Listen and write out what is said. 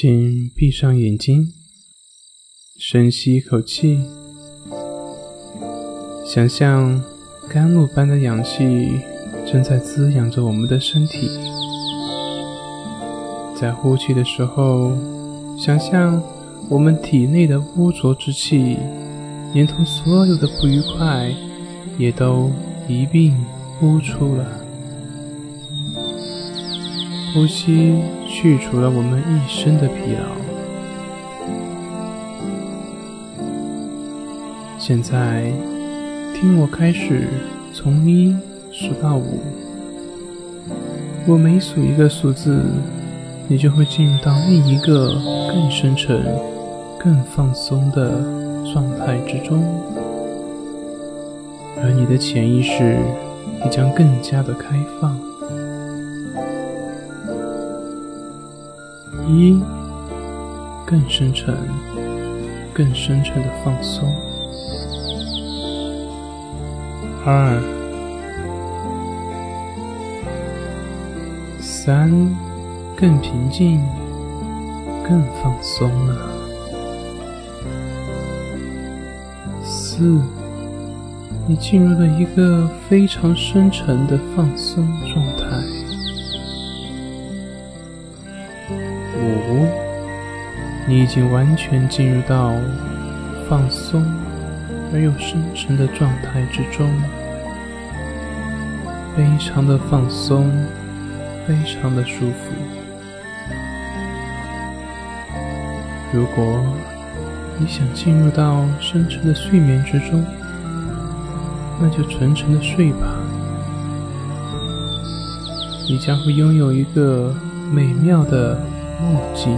请闭上眼睛，深吸一口气，想象甘露般的氧气正在滋养着我们的身体。在呼气的时候，想象我们体内的污浊之气，连同所有的不愉快，也都一并呼出了。呼吸去除了我们一身的疲劳。现在，听我开始从一数到五。我每数一个数字，你就会进入到另一个更深沉、更放松的状态之中，而你的潜意识也将更加的开放。一，更深沉、更深沉的放松；二、三，更平静、更放松了；四，你进入了一个非常深沉的放松状你已经完全进入到放松而又深沉的状态之中，非常的放松，非常的舒服。如果你想进入到深沉的睡眠之中，那就沉沉的睡吧，你将会拥有一个美妙的。梦境。